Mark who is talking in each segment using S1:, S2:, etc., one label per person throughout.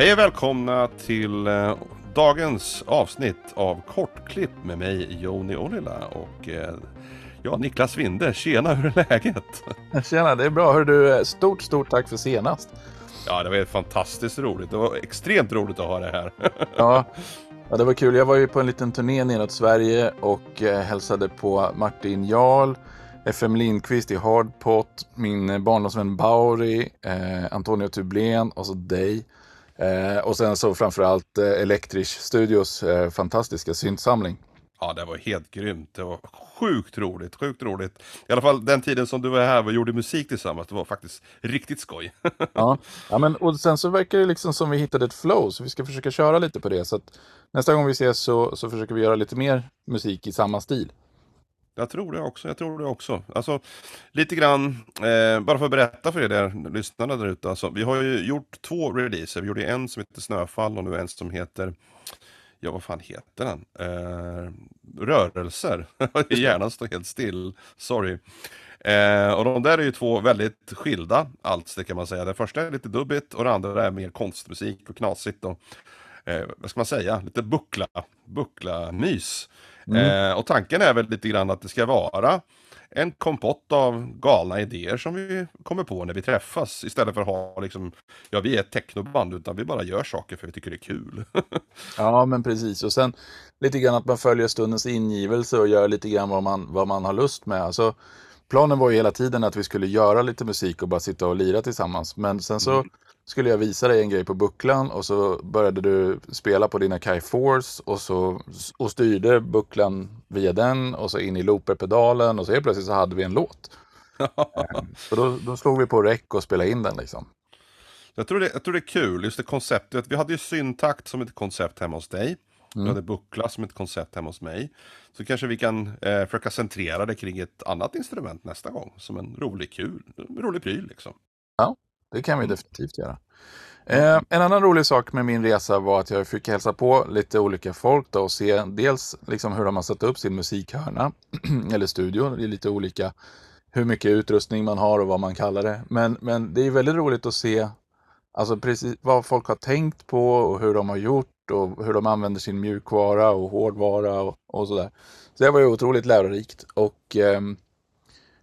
S1: Hej och välkomna till eh, dagens avsnitt av Kortklipp med mig Joni Ollila och eh, ja, Niklas Winde. Tjena, hur är läget?
S2: Tjena, det är bra. Hör du, stort, stort tack för senast.
S1: Ja, det var fantastiskt roligt. Det var extremt roligt att ha det här.
S2: ja, ja, det var kul. Jag var ju på en liten turné neråt Sverige och eh, hälsade på Martin Jarl, FM Lindqvist i Hardpot, min barndomsvän Bauri, eh, Antonio Tublén och så dig. Eh, och sen så framförallt eh, Electric Studios eh, fantastiska syntsamling.
S1: Ja, det var helt grymt. Det var sjukt roligt, sjukt roligt. I alla fall den tiden som du var här och gjorde musik tillsammans, det var faktiskt riktigt skoj.
S2: ja, ja men, och sen så verkar det liksom som vi hittade ett flow, så vi ska försöka köra lite på det. Så att nästa gång vi ses så, så försöker vi göra lite mer musik i samma stil.
S1: Jag tror det också, jag tror det också. Alltså, lite grann, eh, bara för att berätta för er där, lyssnarna där ute. Alltså, vi har ju gjort två releaser. Vi gjorde en som heter Snöfall och nu en som heter, ja vad fan heter den? Eh, rörelser. Hjärnan står helt still, sorry. Eh, och de där är ju två väldigt skilda alster kan man säga. Det första är lite dubbigt och det andra är mer konstmusik och knasigt. Och, eh, vad ska man säga, lite buckla, buckla mys. Mm. Eh, och tanken är väl lite grann att det ska vara en kompott av galna idéer som vi kommer på när vi träffas. Istället för att ha liksom, ja vi är ett technoband utan vi bara gör saker för vi tycker det är kul.
S2: ja men precis och sen lite grann att man följer stundens ingivelse och gör lite grann vad man, vad man har lust med. Alltså, planen var ju hela tiden att vi skulle göra lite musik och bara sitta och lira tillsammans. Men sen så mm skulle jag visa dig en grej på bucklan och så började du spela på dina Kai Force och, så, och styrde bucklan via den och så in i looperpedalen och så helt plötsligt så hade vi en låt. så då, då slog vi på rec och spelade in den liksom.
S1: Jag tror, det, jag tror det är kul, just det konceptet. Vi hade ju syntakt som ett koncept hemma hos dig. Mm. Vi hade buckla som ett koncept hemma hos mig. Så kanske vi kan eh, försöka centrera det kring ett annat instrument nästa gång. Som en rolig kul, en rolig pryl liksom.
S2: Ja, det kan vi definitivt göra. Eh, en annan rolig sak med min resa var att jag fick hälsa på lite olika folk då och se dels liksom hur de har satt upp sin musikhörna eller studio. Det är lite olika hur mycket utrustning man har och vad man kallar det. Men, men det är väldigt roligt att se alltså precis vad folk har tänkt på och hur de har gjort och hur de använder sin mjukvara och hårdvara och, och sådär. Så det var ju otroligt lärorikt. Och eh,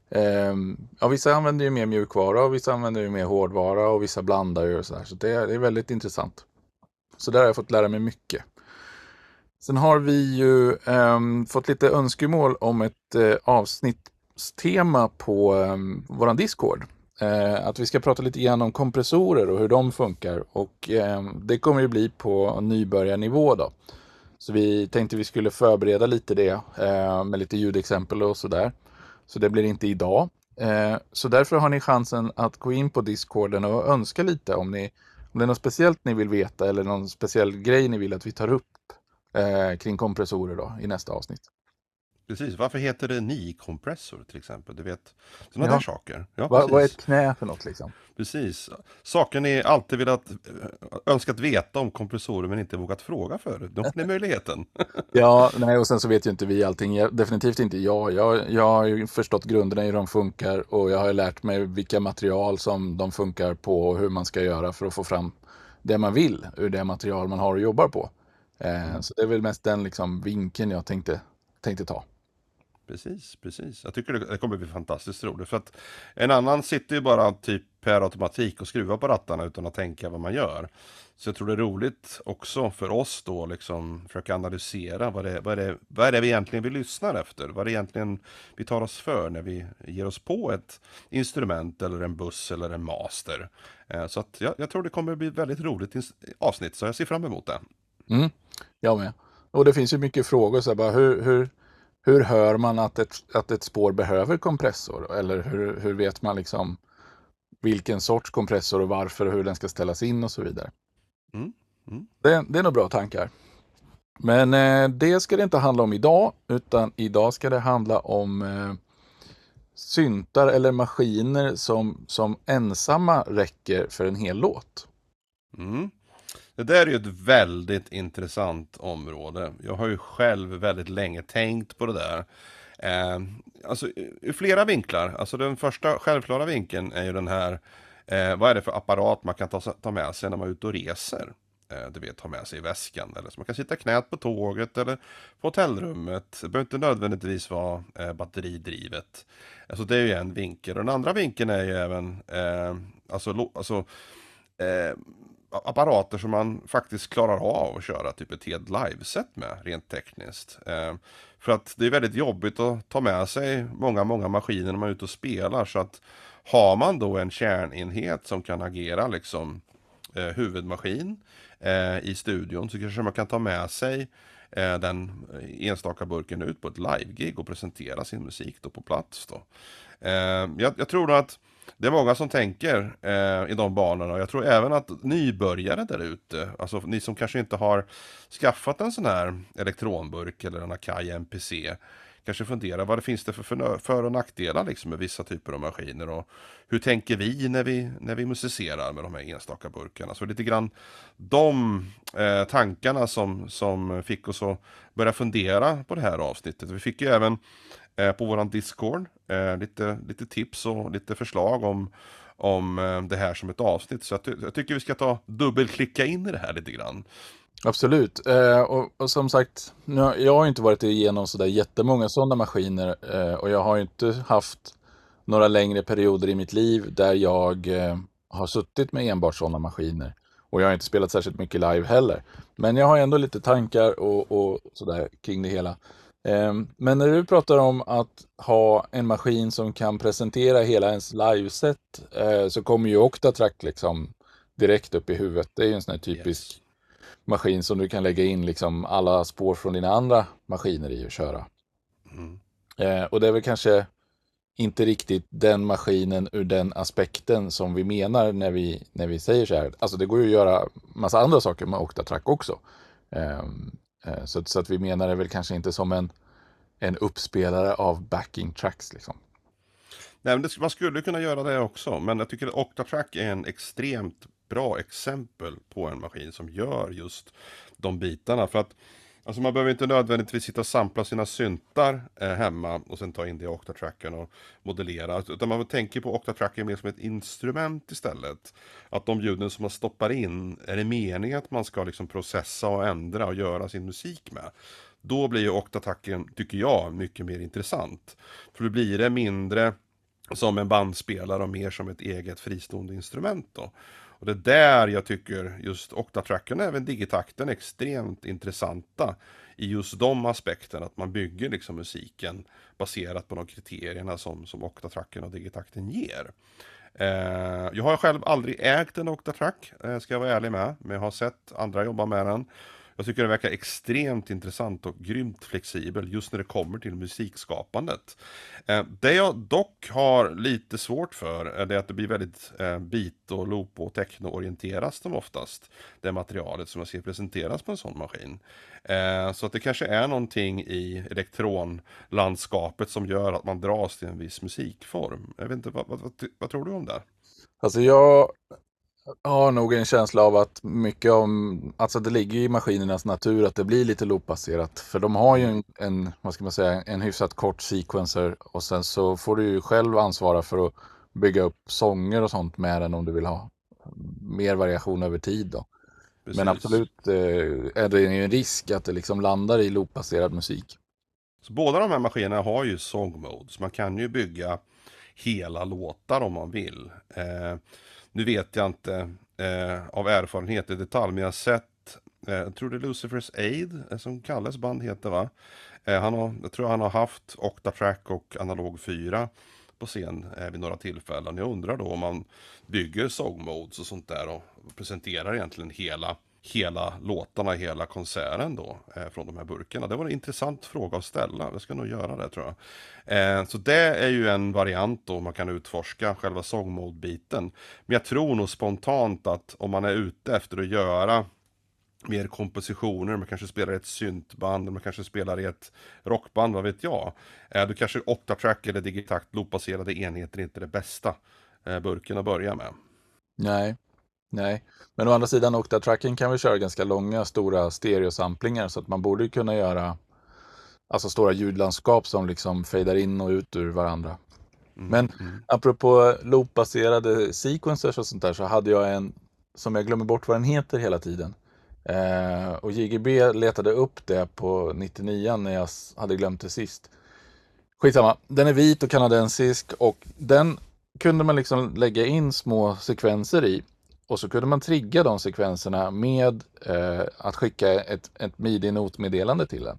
S2: Ehm, ja, vissa använder ju mer mjukvara och vissa använder ju mer hårdvara och vissa blandar ju och sådär. Så det är, det är väldigt intressant. Så där har jag fått lära mig mycket. Sen har vi ju eh, fått lite önskemål om ett eh, avsnittstema på eh, våran Discord. Eh, att vi ska prata lite grann om kompressorer och hur de funkar. Och ehm, det kommer ju bli på nybörjarnivå då. Så vi tänkte vi skulle förbereda lite det eh, med lite ljudexempel och sådär. Så det blir inte idag. Eh, så därför har ni chansen att gå in på Discorden och önska lite om, ni, om det är något speciellt ni vill veta eller någon speciell grej ni vill att vi tar upp eh, kring kompressorer då, i nästa avsnitt.
S1: Precis, varför heter det ni-kompressor till exempel? Du vet, sådana ja. där saker.
S2: Ja, vad, vad är ett knä för något liksom?
S1: Precis, saker ni alltid velat eh, önskat veta om kompressorer men inte vågat fråga för. Nu har ni möjligheten.
S2: ja, nej och sen så vet ju inte vi allting. Jag, definitivt inte jag. jag. Jag har ju förstått grunderna i hur de funkar och jag har lärt mig vilka material som de funkar på och hur man ska göra för att få fram det man vill ur det material man har och jobbar på. Eh, så det är väl mest den liksom vinkeln jag tänkte, tänkte ta.
S1: Precis, precis. Jag tycker det, kommer bli fantastiskt roligt. För att en annan sitter ju bara typ per automatik och skruvar på rattarna utan att tänka vad man gör. Så jag tror det är roligt också för oss då liksom försöka analysera vad det, vad det, vad är det vi egentligen vi lyssnar efter? Vad är det egentligen vi tar oss för när vi ger oss på ett instrument eller en buss eller en master. Eh, så att jag, jag tror det kommer bli ett väldigt roligt avsnitt så jag ser fram emot det.
S2: Mm, jag med. Och det finns ju mycket frågor så här, bara hur, hur hur hör man att ett, att ett spår behöver kompressor? Eller hur, hur vet man liksom vilken sorts kompressor och varför och hur den ska ställas in och så vidare. Mm. Mm. Det, det, är nog bra tankar. Men eh, det ska det inte handla om idag, utan idag ska det handla om eh, syntar eller maskiner som, som ensamma räcker för en hel låt?
S1: Mm. Det där är ju ett väldigt intressant område. Jag har ju själv väldigt länge tänkt på det där. Eh, alltså ur flera vinklar. Alltså den första självklara vinkeln är ju den här, eh, vad är det för apparat man kan ta, ta med sig när man är ute och reser? Eh, du vet, ha med sig i väskan. Eller så man kan sitta knät på tåget eller på hotellrummet. Det behöver inte nödvändigtvis vara eh, batteridrivet. Alltså det är ju en vinkel. Och den andra vinkeln är ju även eh, alltså, alltså eh, apparater som man faktiskt klarar av att köra typ ett helt liveset med rent tekniskt. Eh, för att det är väldigt jobbigt att ta med sig många, många maskiner när man är ute och spelar. Så att har man då en kärnenhet som kan agera liksom eh, huvudmaskin eh, i studion så kanske man kan ta med sig eh, den eh, enstaka burken ut på ett live-gig och presentera sin musik då på plats. Då. Eh, jag, jag tror att det är många som tänker eh, i de banorna. Jag tror även att nybörjare där ute, alltså ni som kanske inte har skaffat en sån här elektronburk eller en Akai MPC, kanske funderar vad det finns det för för och nackdelar liksom med vissa typer av maskiner och hur tänker vi när vi, när vi musicerar med de här enstaka burkarna. Så lite grann de eh, tankarna som, som fick oss att börja fundera på det här avsnittet. Vi fick ju även Eh, på våran Discord eh, lite, lite tips och lite förslag om, om eh, det här som ett avsnitt. Så jag, jag tycker vi ska ta dubbelklicka in i det här lite grann.
S2: Absolut. Eh, och, och, som sagt, nu, jag har inte varit igenom sådär jättemånga sådana maskiner eh, och jag har inte haft några längre perioder i mitt liv där jag eh, har suttit med enbart sådana maskiner. Och jag har inte spelat särskilt mycket live heller. Men jag har ändå lite tankar och, och sådär kring det hela. Ehm, men när du pratar om att ha en maskin som kan presentera hela ens liveset eh, så kommer ju Octatrack liksom direkt upp i huvudet. Det är ju en sån här typisk yes. maskin som du kan lägga in liksom alla spår från dina andra maskiner i och köra. Mm. Eh, och det är väl kanske inte riktigt den maskinen ur den aspekten som vi menar när vi, när vi säger så här. Alltså det går ju att göra massa andra saker med Octatrack också. Eh, så, så, att vi menar det väl kanske inte som en, en uppspelare av backing tracks liksom.
S1: Nej, men det, man skulle kunna göra det också, men jag tycker att Octatrack är en extremt bra exempel på en maskin som gör just de bitarna. För att Alltså man behöver inte nödvändigtvis sitta och sampla sina syntar eh, hemma och sen ta in det i Octatracken och modellera. Alltså, utan man tänker på Octatracken mer som ett instrument istället. Att de ljuden som man stoppar in, är det meningen att man ska liksom processa och ändra och göra sin musik med? Då blir ju Octatracken, tycker jag, mycket mer intressant. För då blir det mindre som en bandspelare och mer som ett eget fristående instrument då. Och det är där jag tycker just Octatracken och även Digitakten är extremt intressanta i just de aspekterna, att man bygger liksom musiken baserat på de kriterierna som, som Octatracken och Digitakten ger. Eh, jag har själv aldrig ägt en Octatrack, eh, ska jag vara ärlig med, men jag har sett andra jobba med den. Jag tycker den verkar extremt intressant och grymt flexibel just när det kommer till musikskapandet. Eh, det jag dock har lite svårt för är att det blir väldigt eh, beat och loop och techno-orienterat som oftast. Det materialet som jag ser presenteras på en sån maskin. Eh, så att det kanske är någonting i elektronlandskapet som gör att man dras till en viss musikform. Jag vet inte, vad, vad, vad, vad tror du om det?
S2: Alltså jag har nog en känsla av att mycket om, alltså det ligger i maskinernas natur att det blir lite loopbaserat. För de har ju en, en, vad ska man säga, en hyfsat kort sequencer och sen så får du ju själv ansvara för att bygga upp sånger och sånt med den om du vill ha mer variation över tid då. Precis. Men absolut eh, är det ju en risk att det liksom landar i loopbaserad musik.
S1: Så båda de här maskinerna har ju song modes. Man kan ju bygga hela låtar om man vill. Eh, nu vet jag inte eh, av erfarenhet i detalj, men jag har sett, eh, jag tror det är Lucifers Aid, eh, som Kalles band heter va? Eh, han har, jag tror han har haft Octatrack och Analog 4 på scen eh, vid några tillfällen. Jag undrar då om man bygger song modes och sånt där och presenterar egentligen hela hela låtarna, hela konserten då eh, från de här burkarna? Det var en intressant fråga att ställa. Jag ska nog göra det tror jag. Eh, så det är ju en variant då man kan utforska själva Songmode-biten. Men jag tror nog spontant att om man är ute efter att göra mer kompositioner, man kanske spelar i ett syntband, man kanske spelar i ett rockband, vad vet jag. Eh, du kanske 8-track eller digitakt loopbaserade enheter är inte det bästa eh, burken att börja med.
S2: Nej, nej. Men å andra sidan Octatracken kan vi köra ganska långa, stora stereosamplingar så att man borde kunna göra alltså stora ljudlandskap som liksom fejdar in och ut ur varandra. Mm, Men mm. apropå loopbaserade sequencers och sånt där så hade jag en som jag glömmer bort vad den heter hela tiden. Eh, och JGB letade upp det på 99 när jag hade glömt det sist. Skitsamma, den är vit och kanadensisk och den kunde man liksom lägga in små sekvenser i. Och så kunde man trigga de sekvenserna med eh, att skicka ett, ett midi-notmeddelande till den.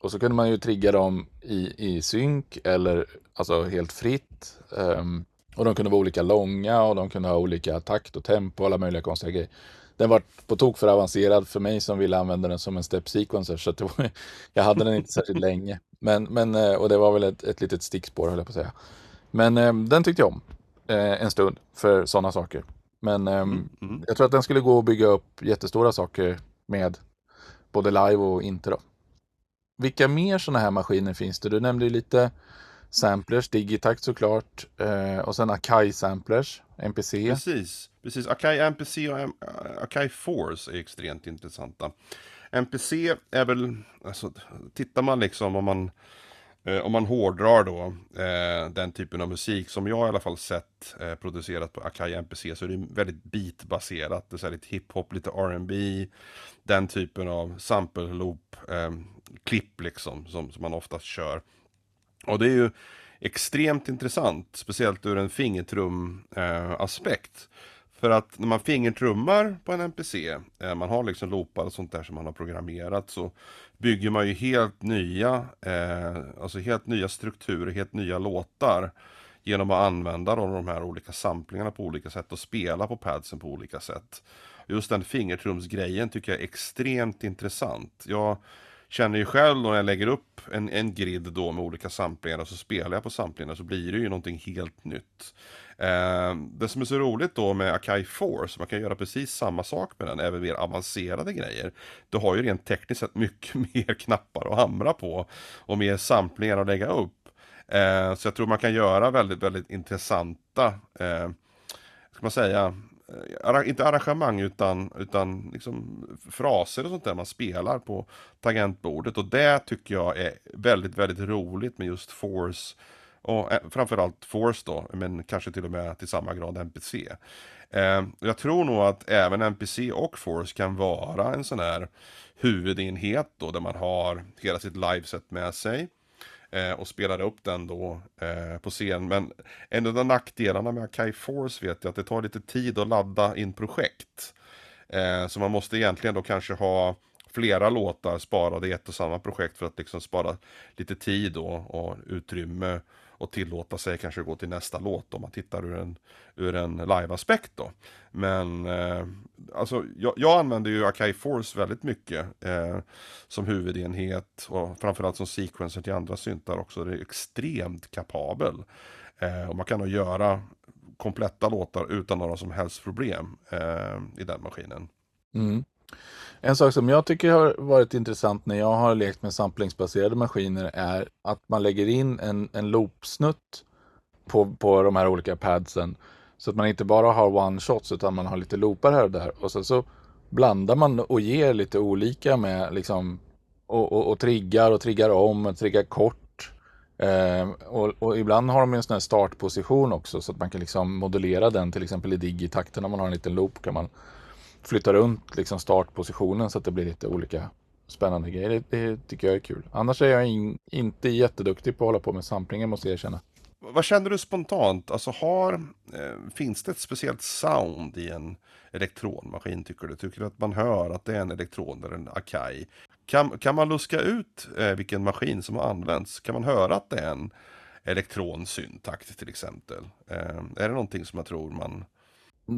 S2: Och så kunde man ju trigga dem i, i synk eller alltså helt fritt. Um, och de kunde vara olika långa och de kunde ha olika takt och tempo och alla möjliga konstiga grejer. Den var på tok för avancerad för mig som ville använda den som en step sequencer så var, jag hade den inte särskilt länge. Men, men, eh, och det var väl ett, ett litet stickspår höll jag på att säga. Men um, den tyckte jag om eh, en stund för sådana saker. Men eh, mm, mm. jag tror att den skulle gå att bygga upp jättestora saker med både live och inte då. Vilka mer sådana här maskiner finns det? Du nämnde ju lite samplers, Digitakt såklart eh, och sen Akai samplers, MPC.
S1: Precis, precis. Akai MPC och M Akai Force är extremt intressanta. MPC är väl, alltså, tittar man liksom om man Eh, Eh, om man hårdrar då eh, den typen av musik som jag i alla fall sett eh, producerat på Akai MPC så är det väldigt beatbaserat. Det är lite hiphop, lite R&B Den typen av sample loop eh, klipp liksom som, som man oftast kör. Och det är ju extremt intressant, speciellt ur en fingertrum eh, aspekt. För att när man fingertrummar på en NPC, eh, man har liksom loopar och sånt där som man har programmerat, så bygger man ju helt nya, eh, alltså helt nya strukturer, helt nya låtar. Genom att använda då de här olika samplingarna på olika sätt och spela på padsen på olika sätt. Just den fingertrumsgrejen tycker jag är extremt intressant. Jag känner ju själv när jag lägger upp en, en grid då med olika samplingar och så spelar jag på samplingarna så blir det ju någonting helt nytt. Eh, det som är så roligt då med Akai 4 så man kan göra precis samma sak med den, även mer avancerade grejer. Du har ju rent tekniskt sett mycket mer knappar att hamra på och mer samplingar att lägga upp. Eh, så jag tror man kan göra väldigt, väldigt intressanta, eh, ska man säga, Eh, inte arrangemang utan, utan liksom fraser och sånt där man spelar på tangentbordet. Och det tycker jag är väldigt, väldigt roligt med just Force och eh, framförallt Force då, men kanske till och med till samma grad NPC. Eh, jag tror nog att även NPC och Force kan vara en sån här huvudenhet då, där man har hela sitt liveset med sig eh, och spelade upp den då eh, på scen. Men en av nackdelarna med Akai Force vet jag att det tar lite tid att ladda in projekt. Eh, så man måste egentligen då kanske ha flera låtar sparade i ett och samma projekt för att liksom spara lite tid och, och utrymme och tillåta sig kanske gå till nästa låt om man tittar ur en, ur en live-aspekt då. Men eh, alltså jag, jag, använder ju Akai Force väldigt mycket eh, som huvudenhet och framförallt som sequencer till andra syntar också. Det är extremt kapabel. Eh, och man kan nog göra kompletta låtar utan några som helst problem eh, i den maskinen.
S2: Mm. En sak som jag tycker har varit intressant när jag har lekt med samplingsbaserade maskiner är att man lägger in en, en loopsnutt på, på de här olika padsen. Så att man inte bara har one-shots utan man har lite loopar här och där. Och sen så blandar man och ger lite olika med liksom och, och, och triggar och triggar om och triggar kort. Eh, och, och, ibland har de en sån här startposition också så att man kan liksom modulera den till exempel i digitakten om man har en liten loop kan man flytta runt liksom startpositionen så att det blir lite olika spännande grejer. Det, det tycker jag är kul. Annars är jag in, inte jätteduktig på att hålla på med samplingen måste jag erkänna.
S1: Vad känner du spontant? Alltså har, eh, finns det ett speciellt sound i en elektronmaskin tycker du? Tycker du att man hör att det är en elektron eller en Akai? Kan, kan man luska ut eh, vilken maskin som har använts? Kan man höra att det är en elektronsyntaktakt till exempel? Eh, är det någonting som jag tror man...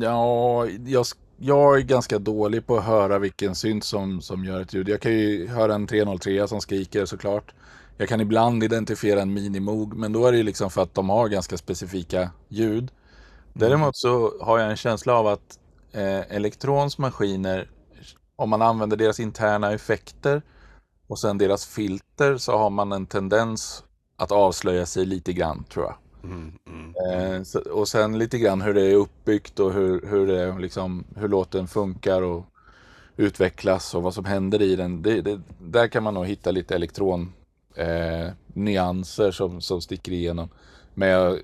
S2: Ja, jag jag är ganska dålig på att höra vilken synt som, som gör ett ljud. Jag kan ju höra en 303 som skriker såklart. Jag kan ibland identifiera en minimog, men då är det liksom för att de har ganska specifika ljud. Däremot så har jag en känsla av att eh, Elektrons maskiner om man använder deras interna effekter och sen deras filter så har man en tendens att avslöja sig lite grann tror jag. Mm, mm, eh, så, och sen lite grann hur det är uppbyggt och hur, hur, det, liksom, hur låten funkar och utvecklas och vad som händer i den. Det, det, där kan man nog hitta lite elektron eh, nyanser som, som sticker igenom. Men jag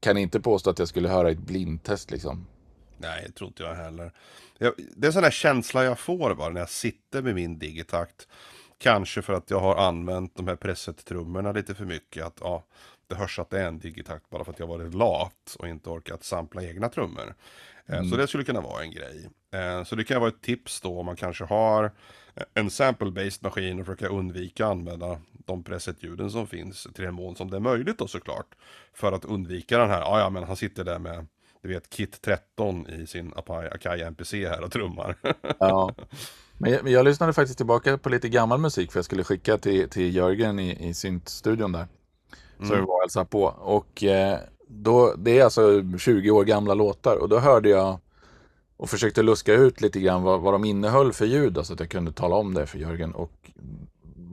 S2: kan inte påstå att jag skulle höra ett blindtest liksom.
S1: Nej, det tror inte jag heller. Jag, det är en sån där känsla jag får bara när jag sitter med min digitakt. Kanske för att jag har använt de här presset-trummorna lite för mycket. Att ja, det är en digitakt bara för att jag varit lat och inte orkat sampla egna trummor. Eh, mm. Så det skulle kunna vara en grej. Eh, så det kan vara ett tips då om man kanske har en sample-based maskin och försöka undvika att använda de preset-ljuden som finns till den mån som det är möjligt då såklart. För att undvika den här, ja men han sitter där med du vet Kit 13 i sin Akai MPC här och trummar.
S2: ja. Men jag, jag, lyssnade faktiskt tillbaka på lite gammal musik för jag skulle skicka till, till Jörgen i, i syntstudion där. Som mm. vi var och hälsade på. Och eh, då, det är alltså 20 år gamla låtar och då hörde jag och försökte luska ut lite grann vad, vad de innehöll för ljud, så alltså att jag kunde tala om det för Jörgen. Och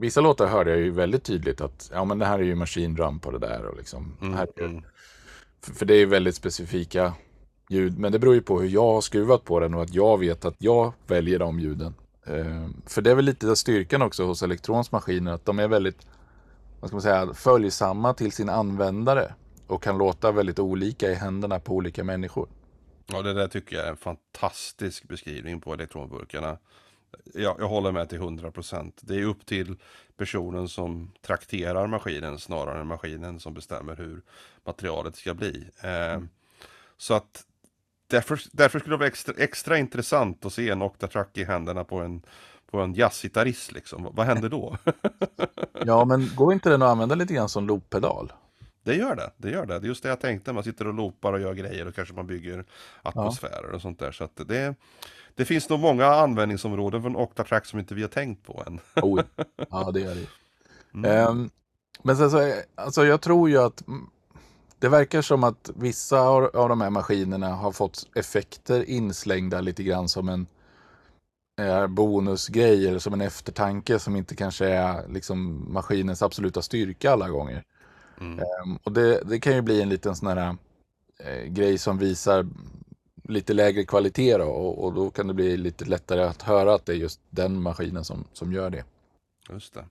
S2: vissa låtar hörde jag ju väldigt tydligt att ja, men det här är ju Machine Drum på det där. Och liksom, mm, här mm. För, för det är väldigt specifika ljud, men det beror ju på hur jag har skruvat på den och att jag vet att jag väljer de ljuden. Eh, för det är väl lite styrkan också hos Elektrons maskiner, att de är väldigt vad ska man säga, följsamma till sin användare och kan låta väldigt olika i händerna på olika människor.
S1: Ja, det där tycker jag är en fantastisk beskrivning på elektronburkarna. Jag, jag håller med till 100%. Det är upp till personen som trakterar maskinen snarare än maskinen som bestämmer hur materialet ska bli. Eh, mm. Så att därför, därför skulle det vara extra, extra intressant att se en Octatrack i händerna på en, på en jazzgitarrist. Liksom. Vad händer då?
S2: ja, men går inte den att använda lite grann som looppedal?
S1: Det gör det, det gör det. Det är just det jag tänkte, man sitter och loopar och gör grejer och kanske man bygger atmosfärer ja. och sånt där. Så det, det finns nog många användningsområden för en Octatrack som inte vi har tänkt på än.
S2: oh, ja, det gör det. Mm. Um, men sen så, alltså jag tror ju att det verkar som att vissa av, av de här maskinerna har fått effekter inslängda lite grann som en eh, bonusgrej eller som en eftertanke som inte kanske är liksom maskinens absoluta styrka alla gånger. Mm. Um, och det, det, kan ju bli en liten sån här eh, grej som visar lite lägre kvalitet då, och, och, då kan det bli lite lättare att höra att det är just den maskinen som, som gör det.
S1: Just det.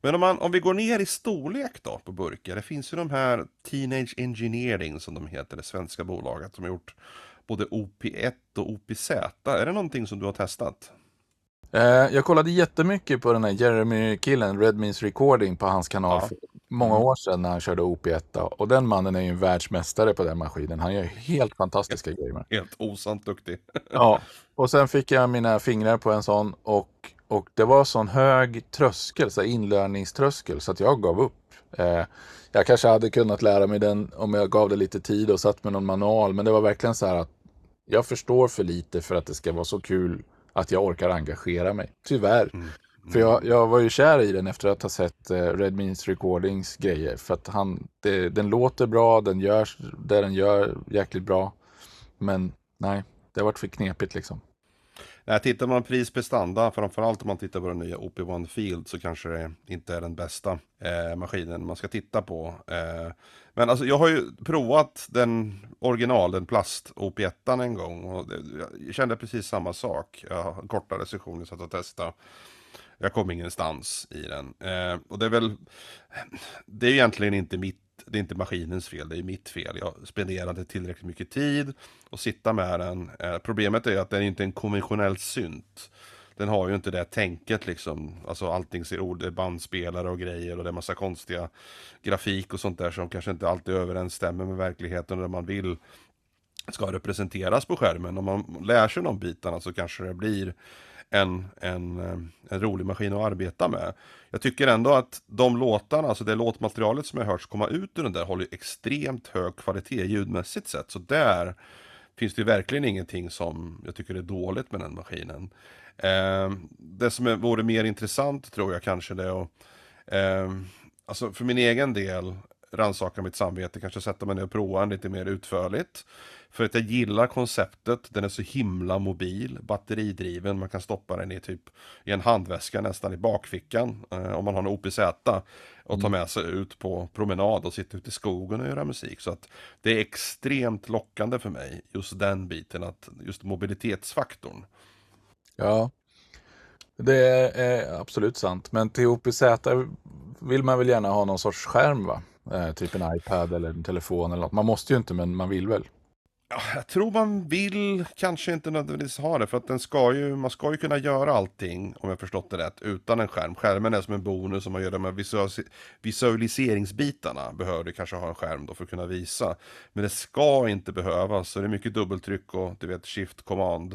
S1: Men om, man, om vi går ner i storlek då på burkar. Det finns ju de här Teenage Engineering som de heter, det svenska bolaget som har gjort både OP1 och OPZ. Är det någonting som du har testat?
S2: Eh, jag kollade jättemycket på den här Jeremy-killen, Red Means Recording, på hans kanal ja. för många mm. år sedan när han körde OP1. Och den mannen är ju en världsmästare på den maskinen. Han gör helt fantastiska
S1: helt,
S2: grejer.
S1: Helt osant duktig.
S2: ja, och sen fick jag mina fingrar på en sån och, och det var sån hög tröskel, så inlärningströskel, så att jag gav upp. Eh, jag kanske hade kunnat lära mig den om jag gav det lite tid och satt med någon manual, men det var verkligen så här att jag förstår för lite för att det ska vara så kul att jag orkar engagera mig. Tyvärr. Mm. Mm. För jag, jag var ju kär i den efter att ha sett uh, Red Means Recordings grejer. För att han, det, den låter bra, den gör det den gör jäkligt bra. Men nej, det har varit för knepigt liksom.
S1: Nej, tittar man prisprestanda, framförallt om man tittar på den nya OP1 Field så kanske det inte är den bästa eh, maskinen man ska titta på. Eh, men alltså jag har ju provat den original, den plast OP1 en gång och det, jag kände precis samma sak. Jag har kortare sessioner satt och testade. Jag kom ingenstans i den. Eh, och det är väl, det är egentligen inte mitt det är inte maskinens fel, det är mitt fel. Jag spenderade tillräckligt mycket tid och sitta med den. Eh, problemet är att den är inte en konventionell synt. Den har ju inte det tänket liksom. Alltså allting ser ord, eh, bandspelare och grejer och det är massa konstiga grafik och sånt där som kanske inte alltid överensstämmer med verkligheten och det man vill ska representeras på skärmen. Om man lär sig de bitarna så kanske det blir en, en, eh, en rolig maskin att arbeta med. Jag tycker ändå att de låtarna, alltså det låtmaterialet som jag hört komma ut ur den där håller extremt hög kvalitet ljudmässigt sett. Så där finns det ju verkligen ingenting som jag tycker är dåligt med den maskinen. Eh, det som är, vore mer intressant tror jag kanske det är att, eh, alltså för min egen del, rannsaka mitt samvete, kanske sätta mig ner och prova den lite mer utförligt. För att jag gillar konceptet, den är så himla mobil, batteridriven, man kan stoppa den i typ i en handväska nästan i bakfickan eh, om man har en OPZ och ta
S2: Mm.
S1: med sig ut på promenad och sitta ute i skogen och göra musik. Så att det är extremt lockande för mig, just den biten, att just mobilitetsfaktorn.
S2: Ja, det är absolut sant. Men till OPZ vill man väl gärna ha någon sorts skärm va? Eh, typ en iPad eller en telefon eller något. Man måste ju inte men man vill väl.
S1: Ja, jag tror man vill kanske inte nödvändigtvis ha det för att den ska ju, man ska ju kunna göra allting om jag förstått det rätt utan en skärm. Skärmen är som en bonus om man gör de här visualis- visualiseringsbitarna behöver du kanske ha en skärm då för att kunna visa. Men det ska inte behövas så det är mycket dubbeltryck och du vet shift command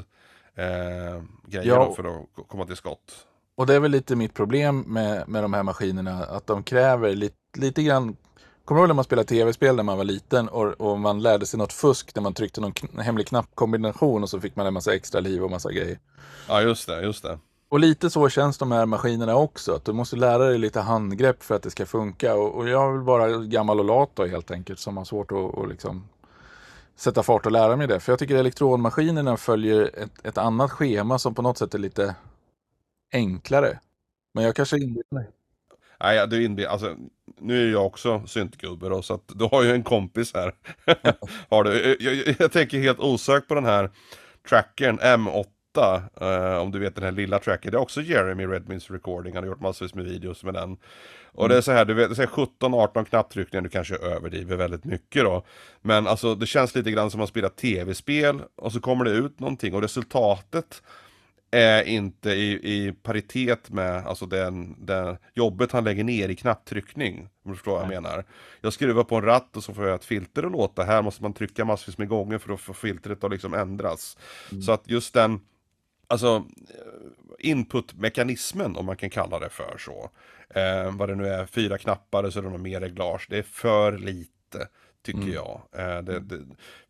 S1: eh, grejer
S2: Ja.
S1: då för att komma till skott.
S2: Och det är väl lite mitt problem med, med de här maskinerna, att de kräver lite, lite grann Kommer du ihåg när man spelade tv-spel när man var liten och, och man lärde sig något fusk när man tryckte någon kn- hemlig knappkombination och så fick man en massa extra liv och massa grejer.
S1: Ja just det, just det.
S2: Och lite så känns de här maskinerna också, att du måste lära dig lite handgrepp för att det ska funka. Och, och jag är väl bara gammal och lat då helt enkelt som har svårt att, att liksom sätta fart och lära mig det. För jag tycker elektronmaskinerna följer ett, ett annat schema som på något sätt är lite enklare. Men jag kanske inbillar mig.
S1: Nej, du inbill- alltså, nu är jag också syntgubbe då, så att du har ju en kompis här. har du. Jag, jag, jag tänker helt osökt på den här trackern M8, eh, om du vet den här lilla trackern. Det är också Jeremy Redmins recording, han har gjort massvis med videos med den. Och det är så här, du vet, det är 17-18 knapptryckningar, du kanske överdriver väldigt mycket då. Men alltså det känns lite grann som att spela tv-spel och så kommer det ut någonting och resultatet är inte i, i paritet med alltså den, den jobbet han lägger ner i knapptryckning. Om du förstår vad jag menar. Jag skruvar på en ratt och så får jag ett filter att låta. Här måste man trycka massvis med gånger för att få filtret att liksom ändras. Så att just den, alltså eh, inputmekanismen om man kan kalla det för så. Eh, vad det nu är, fyra knappar och så är det mer reglage. Det är för lite. Tycker
S2: Mm.
S1: jag. Eh, det, det,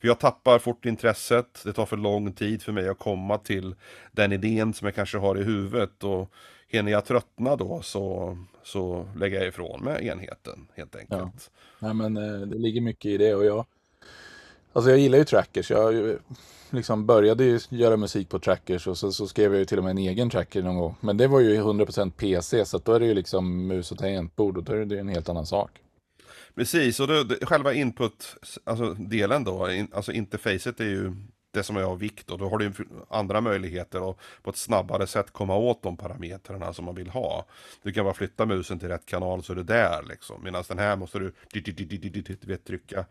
S1: för jag tappar fort intresset. Det tar för lång tid för mig att komma till den idén som jag kanske har i huvudet. Och hinner jag tröttna då så, så lägger jag ifrån mig enheten helt enkelt.
S2: Nej, men eh, det ligger mycket i det och jag Alltså jag gillar ju trackers. Jag liksom började ju göra musik på trackers och så, så skrev jag ju till och med en egen tracker någon gång. Men det var ju 100% PC så då är det ju liksom mus och tangentbord och då är det en helt annan sak.
S1: Precis, och då, själva input, alltså delen då, in, alltså interfacet är ju det som är av vikt och då har du ju andra möjligheter att på ett snabbare sätt komma åt de parametrarna som man vill ha. Du kan bara flytta musen till rätt kanal så är du där liksom. Medan den här måste du, du, du, du, du vet, trycka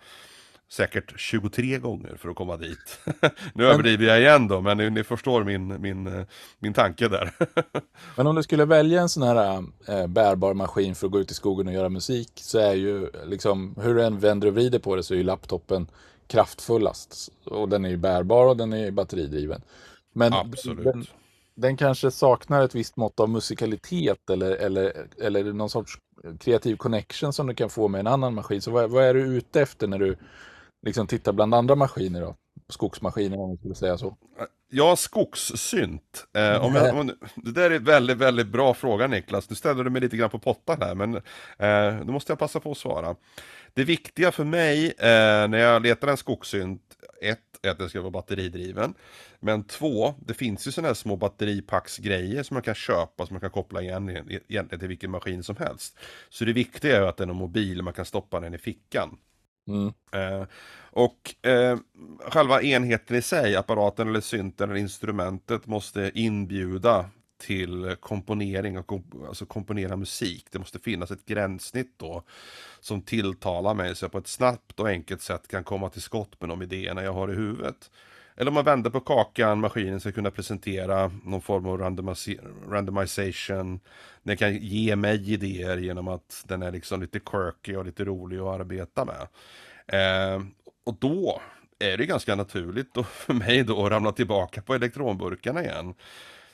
S1: säkert 23 gånger för att komma dit. nu överdriver jag igen då, men ni, ni förstår min, min, eh, min tanke där.
S2: Men om du skulle välja en sån här eh, bärbar maskin för att gå ut i skogen och göra musik så är ju liksom hur du än vänder och vrider på det så är ju laptopen kraftfullast. Och den är ju bärbar och den är batteridriven. Men
S1: Absolut.
S2: Den, den kanske saknar ett visst mått av musikalitet eller, eller, eller någon sorts kreativ connection som du kan få med en annan maskin. Så vad, vad är du ute efter när du liksom tittar bland andra maskiner då? Skogsmaskiner om man skulle säga så.
S1: Ja, skogssynt. Eh, om jag, om, det där är en väldigt, väldigt bra fråga Niklas. Nu ställer du mig lite grann på pottan här, men eh, då måste jag passa på att svara. Det viktiga för mig eh, när jag letar en skogssynt, ett, är att den ska vara batteridriven. Men två, det finns ju sådana här små batteripacksgrejer som man kan köpa, som man kan koppla igen egentligen till vilken maskin som helst. Så det viktiga är att den är mobil, man kan stoppa den i fickan.
S2: Mm.
S1: Eh, och eh, själva enheten i sig, apparaten eller synten eller instrumentet måste inbjuda till komponering och komp alltså komponera musik. Det måste finnas ett gränssnitt då som tilltalar mig så jag på ett snabbt och enkelt sätt kan komma till skott med de idéerna jag har i huvudet. Eller om man vänder på kakan, maskinen ska kunna presentera någon form av randomization. Den kan ge mig idéer genom att den är liksom lite quirky och lite rolig att arbeta med. Eh, och då är det ganska naturligt då för mig då att ramla tillbaka på elektronburkarna igen.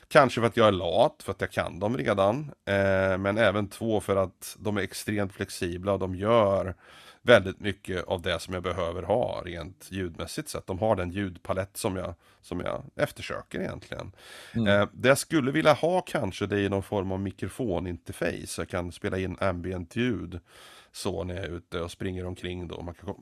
S1: Kanske för att jag är lat, för att jag kan dem redan. Eh, men även två för att de är extremt flexibla och de gör väldigt mycket av det som jag behöver ha rent ljudmässigt sett. De har den ljudpalett som jag, som jag eftersöker egentligen.
S2: Mm.
S1: Eh, det jag skulle vilja ha kanske det är någon form av mikrofoninterface. Jag kan spela in ambient ljud så när jag är ute och springer omkring då. Man kan,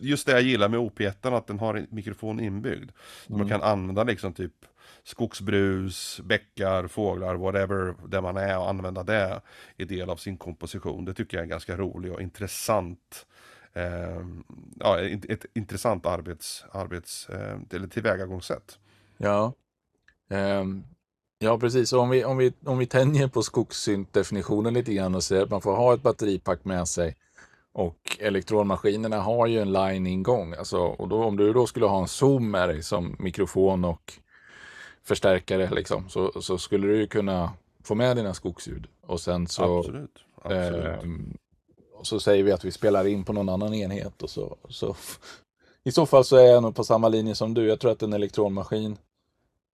S1: just det jag gillar med OP1, att den har en mikrofon inbyggd. Mm. Man kan använda liksom typ skogsbrus, bäckar, fåglar, whatever, där man är och använda det i del av sin komposition. Det tycker jag är ganska roligt och intressant. Eh, ja, ett, ett, intressant arbets, arbets eh, eller tillvägagångssätt.
S2: Ja. Um, ja, precis. om vi, om vi, om vi tänjer på skogssyntdefinitionen lite grann och säger att man får ha ett batteripack med sig och elektronmaskinerna har ju en line-ingång. Alltså, och då, om du då skulle ha en zoom med dig som mikrofon och förstärkare liksom, så, så skulle du ju kunna få med dina skogsljud. Och sen så,
S1: absolut, absolut. Eh,
S2: och så säger vi att vi spelar in på någon annan enhet. Och så, så, I så fall så är jag nog på samma linje som du. Jag tror att en elektronmaskin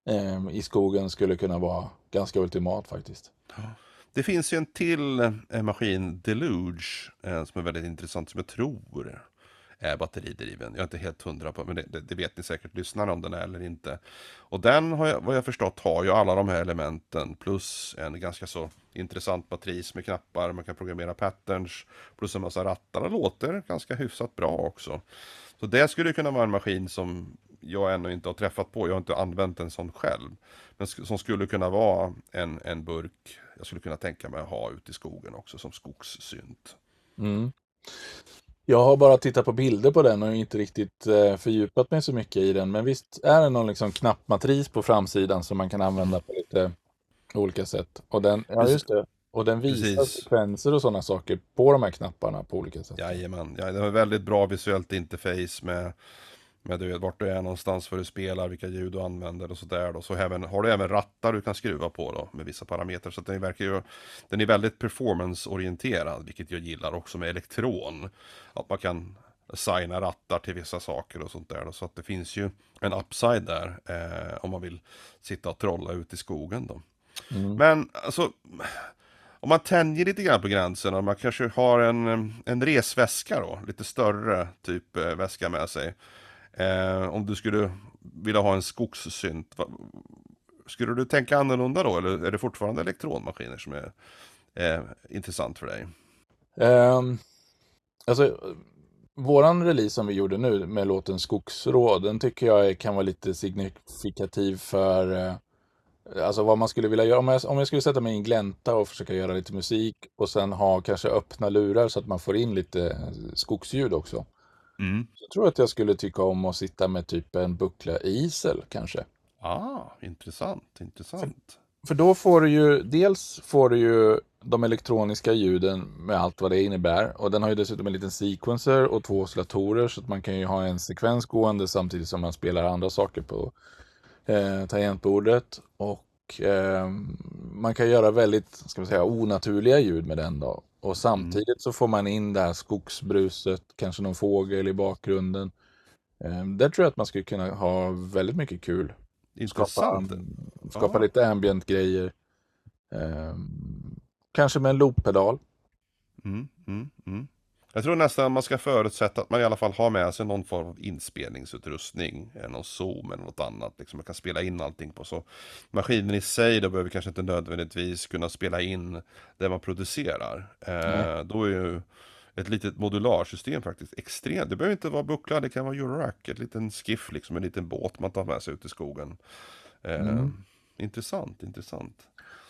S2: eh, i skogen skulle kunna vara ganska ultimat faktiskt.
S1: Det finns ju en till eh, maskin, Deluge, eh, som är väldigt intressant, som jag tror är batteridriven. Jag är inte helt hundra på, men det, det, det vet ni säkert lyssnare om den är eller inte. Och den har jag, vad jag förstått har ju alla de här elementen plus en ganska så intressant batteris med knappar, man kan programmera patterns, plus en massa rattar. och låter ganska hyfsat bra också. Så det skulle kunna vara en maskin som jag ännu inte har träffat på, jag har inte använt en sån själv. Men som skulle kunna vara en, en burk, jag skulle kunna tänka mig att ha ute i skogen också som skogssynt.
S2: Mm. Jag har bara tittat på bilder på den och inte riktigt eh, fördjupat mig så mycket i den. Men visst är det någon liksom knappmatris på framsidan som man kan använda på lite olika sätt. Och den, ja, just det. Och den visar Precis. sekvenser och sådana saker på de här knapparna på olika sätt.
S1: Jajamän, ja, det har väldigt bra visuellt interface med med du vet, vart du är någonstans för du spelar, vilka ljud du använder och sådär då. Så även, har du även rattar du kan skruva på då med vissa parametrar. Så den verkar ju, den är väldigt performance-orienterad, vilket jag gillar också med elektron. Att man kan signa rattar till vissa saker och sånt där. Då. Så att det finns ju en upside där eh, om man vill sitta och trolla ute i skogen då. Mm. Men alltså, om man tänjer lite grann på gränsen och man kanske har en, en resväska då, lite större typ eh, väska med sig. Eh, om du skulle vilja ha en skogssynt, skulle du tänka annorlunda då eller är det fortfarande elektronmaskiner som är eh, intressant för dig?
S2: Um, alltså, våran release som vi gjorde nu med låten Skogsråd, den tycker jag kan vara lite signifikativ för eh, Alltså vad man skulle vilja göra, om jag, om jag skulle sätta mig i en glänta och försöka göra lite musik och sen ha kanske öppna lurar så att man får in lite eh, skogsljud också. Mm. Jag tror att jag skulle tycka om att sitta med typ en buckla isel kanske.
S1: Ah, intressant, intressant.
S2: För, för då får du ju, dels får du ju de elektroniska ljuden med allt vad det innebär. Och den har ju dessutom en liten sequencer och två oscillatorer så att man kan ju ha en sekvens gående samtidigt som man spelar andra saker på eh, tangentbordet. Och eh, man kan göra väldigt, ska man säga, onaturliga ljud med den då. Och mm. samtidigt så får man in det här skogsbruset, kanske någon fågel i bakgrunden. Um, där tror jag att man skulle kunna ha väldigt mycket kul.
S1: Intressant.
S2: Skapa, skapa lite ambient grejer. Um, kanske med en looppedal.
S1: Mm, mm, mm. Jag tror nästan man ska förutsätta att man i alla fall har med sig någon form av inspelningsutrustning. Eh, någon zoom eller något annat. Liksom man kan spela in allting på. Så maskinen i sig då behöver kanske inte nödvändigtvis kunna spela in det man producerar. Eh, då är ju ett litet modularsystem faktiskt extremt. Det behöver inte vara buckla, det kan vara Eurorack. Ett liten skiff liksom, en liten båt man tar med sig ut i skogen. Eh, mm. Intressant, intressant.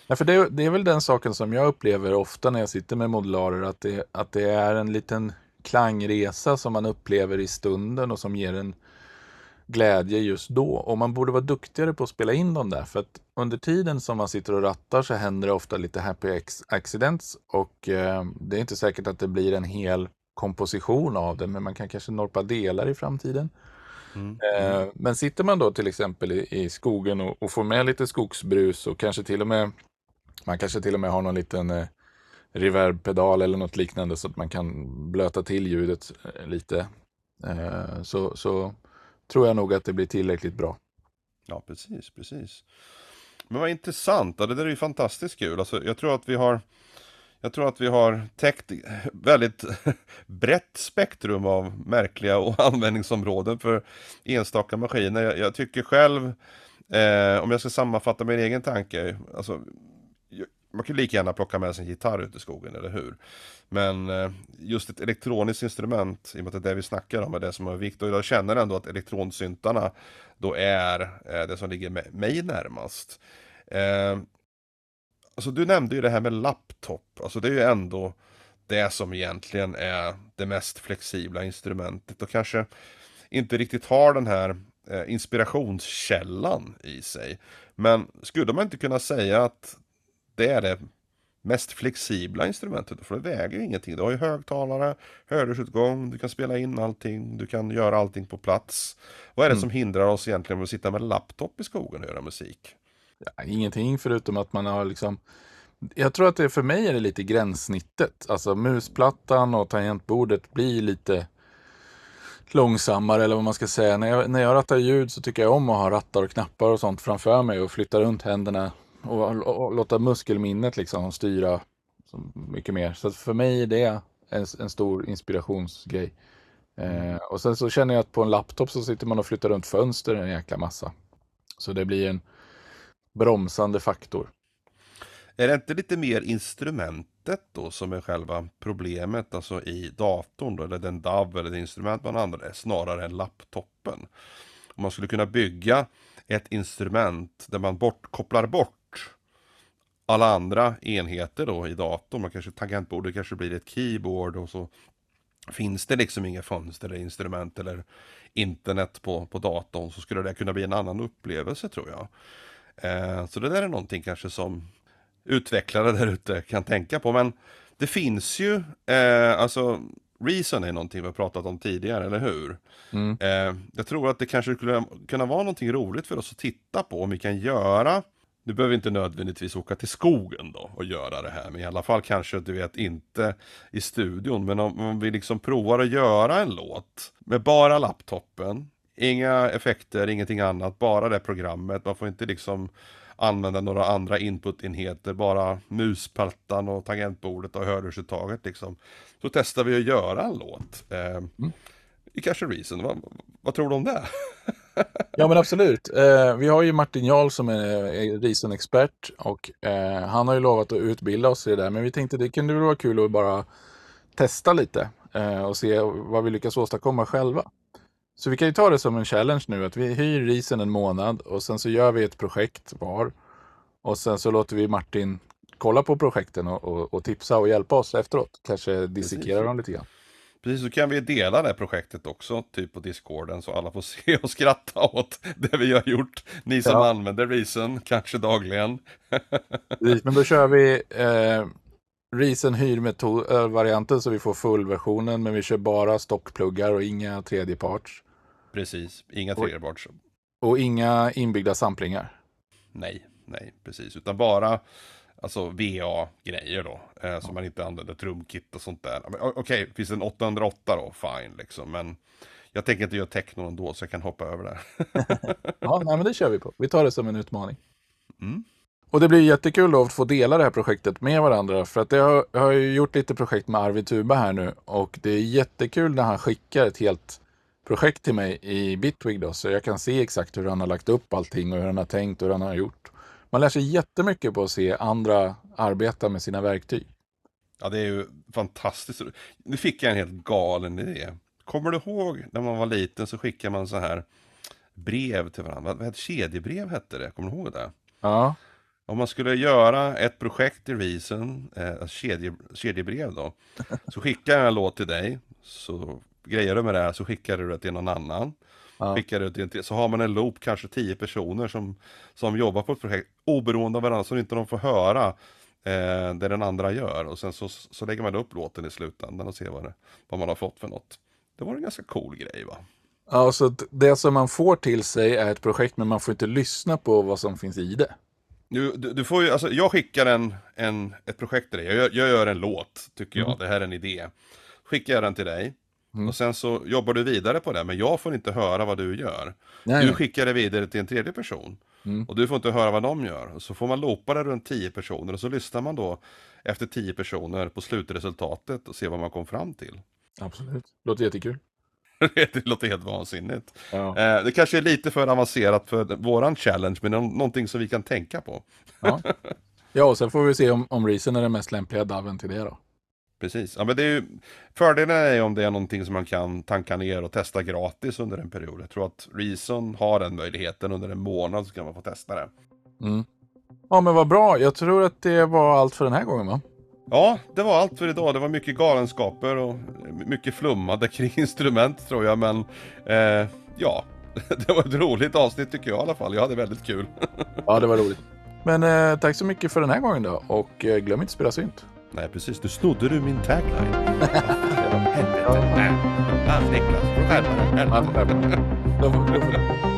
S2: Ja, för det, det, är väl den saken som jag upplever ofta när jag sitter med modularer, att det, att det är en liten klangresa som man upplever i stunden och som ger en glädje just då. Och man borde vara duktigare på att spela in dem där, för att under tiden som man sitter och rattar så händer det ofta lite happy accidents och eh, det är inte säkert att det blir en hel komposition av det, men man kan kanske norpa delar i framtiden. Mm. Eh, men sitter man då till exempel i, skogen och, får med lite skogsbrus och kanske till och med man kanske till och med har någon liten eh, reverbpedal eller något liknande så att man kan blöta till ljudet eh, lite. Eh, så, så tror jag nog att det blir tillräckligt bra.
S1: Ja, precis, precis. Men vad intressant, det där är ju fantastiskt kul. Alltså, jag tror att vi har jag tror att vi har täckt väldigt brett spektrum av märkliga och användningsområden för enstaka maskiner. Jag, jag tycker själv, eh, om jag ska sammanfatta min egen tanke, alltså man kan lika gärna plocka med sig en gitarr ut i skogen, eller hur? Men eh, just ett elektroniskt instrument, i och med att det är det vi snackar om, är det som är viktigt. Och jag känner ändå att elektronsyntarna då är eh, det som ligger mig närmast. Ehm, alltså du nämnde ju det här med laptop, alltså det är ju ändå det som egentligen är det mest flexibla instrumentet och kanske inte riktigt har den här eh, inspirationskällan i sig. Men skulle man inte kunna säga att det är det mest flexibla instrumentet, för det väger ingenting. Du har ju högtalare, hörlursutgång, du kan spela in allting, du kan göra allting på plats. Vad är det mm. som hindrar oss egentligen att sitta med laptop i skogen och göra musik?
S2: Ja, ingenting förutom att man har liksom jag tror att det för mig är det lite gränssnittet. Alltså musplattan och tangentbordet blir lite långsammare eller vad man ska säga. När jag, när jag rattar ljud så tycker jag om att ha rattar och knappar och sånt framför mig och flytta runt händerna och, och, och låta muskelminnet liksom styra mycket mer. Så för mig är det en, en stor inspirationsgrej. Eh, och sen så känner jag att på en laptop så sitter man och flyttar runt fönster en jäkla massa. Så det blir en bromsande faktor.
S1: Är det inte lite mer instrumentet då som är själva problemet, alltså i datorn då, eller den DAV eller det instrument man använder, snarare än laptopen? Om man skulle kunna bygga ett instrument där man bort, kopplar bort alla andra enheter då i datorn, man kanske tangentbordet kanske blir ett keyboard och så finns det liksom inga fönster eller instrument eller internet på, på datorn så skulle det kunna bli en annan upplevelse tror jag. Eh, så det där är någonting kanske som utvecklare där ute kan tänka på. Men det finns ju, eh, alltså Reason är någonting vi har pratat om tidigare, eller hur? Mm. Eh, jag tror att det kanske skulle kunna vara någonting roligt för oss att titta på om vi kan göra du behöver inte nödvändigtvis åka till skogen då och göra det här, men i alla fall kanske du vet inte i studion. Men om, om vi liksom provar att göra en låt med bara laptopen, inga effekter, ingenting annat, bara det programmet. Man får inte liksom använda några andra inputenheter, bara musplattan och tangentbordet och hörlursuttaget liksom. Så testar vi att göra en låt. Eh, mm. I kanske Reason, vad, vad tror du om det?
S2: ja men absolut. Eh, vi har ju Martin Jarl som är, är Reason-expert och eh, han har ju lovat att utbilda oss i det där. Men vi tänkte det kunde väl vara kul att bara testa lite eh, och se vad vi lyckas åstadkomma själva. Så vi kan ju ta det som en challenge nu att vi hyr risen en månad och sen så gör vi ett projekt var. Och sen så låter vi Martin kolla på projekten och, och, och tipsa och hjälpa oss efteråt. Kanske dissekera dem lite grann.
S1: Precis, så kan vi dela det projektet också, typ på discorden, så alla får se och skratta åt det vi har gjort. Ni som ja. använder Reason, kanske dagligen.
S2: Men då kör vi eh, Reason hyrmetod-varianten så vi får fullversionen, men vi kör bara stockpluggar och inga tredjeparts.
S1: Precis, inga tredjeparts.
S2: Och inga inbyggda samplingar.
S1: Nej, nej, precis, utan bara alltså VA-grejer då, eh, som man inte använder trumkit och sånt där. Okej, okay, finns det en 808 då, fine liksom, men jag tänker inte göra techno ändå, så jag kan hoppa över det.
S2: ja, nej, men det kör vi på. Vi tar det som en utmaning. Mm. Och det blir jättekul då att få dela det här projektet med varandra. För att jag har ju gjort lite projekt med Arvid Tuba här nu. Och det är jättekul när han skickar ett helt projekt till mig i Bitwig då. Så jag kan se exakt hur han har lagt upp allting och hur han har tänkt och hur han har gjort. Man lär sig jättemycket på att se andra arbeta med sina verktyg.
S1: Ja, det är ju fantastiskt. Nu fick jag en helt galen idé. Kommer du ihåg när man var liten så skickade man så här brev till varandra? Vad hette kedjebrev hette det? Kommer du ihåg det?
S2: Ja.
S1: Om man skulle göra ett projekt i Reason, eh, kedje, kedjebrev då, så skickar jag en låt till dig, så grejer du med det här så skickar du det till någon annan. Ja. Skickar du till, så har man en loop, kanske tio personer som, som jobbar på ett projekt, oberoende av varandra, så inte de får höra eh, det den andra gör. Och sen så, så lägger man upp låten i slutändan och ser vad, det, vad man har fått för något. Det var en ganska cool grej va?
S2: Ja, så det som man får till sig är ett projekt, men man får inte lyssna på vad som finns i det.
S1: Du, du, du, får ju, alltså, jag skickar en, en, ett projekt till dig. Jag gör, jag gör en låt, tycker jag. Mm. Det här är en idé. Skickar jag den till dig. Mm. Och sen så jobbar du vidare på det, men jag får inte höra vad du gör. Nej, du skickar det vidare till en tredje person. Mm. Och du får inte höra vad de gör. Och så får man loopa det runt tio personer och så lyssnar man då efter tio personer på slutresultatet och ser vad man kom fram till.
S2: Absolut, låter jättekul.
S1: det låter helt vansinnigt. Ja. Eh, det kanske är lite för avancerat för våran challenge, men någonting som vi kan tänka på.
S2: ja. Ja, och sen får vi se om, om Reason är den mest lämpliga DAVen till det då.
S1: Precis. Ja, men det är ju, fördelen är ju om det är någonting som man kan tanka ner och testa gratis under en period. Jag tror att Reason har den möjligheten under en månad så kan man få testa det.
S2: Mm. Ja, men vad bra. Jag tror att det var allt för den här gången va?
S1: Ja, det var allt för idag. Det var mycket galenskaper och mycket flummade kring instrument tror jag, men eh, ja, det var ett roligt avsnitt tycker jag i alla fall. Jag hade väldigt kul.
S2: Ja, det var roligt. Men eh, tack så mycket för den här gången då och eh, glöm inte att spela synt.
S1: Nej, precis. Nu snodde du min tagline. Helvete. Ah, Niklas, får du skärpa dig.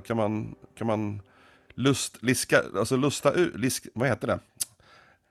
S1: Kan man, kan man lust, liska, alltså lusta ut, lisk, vad heter det?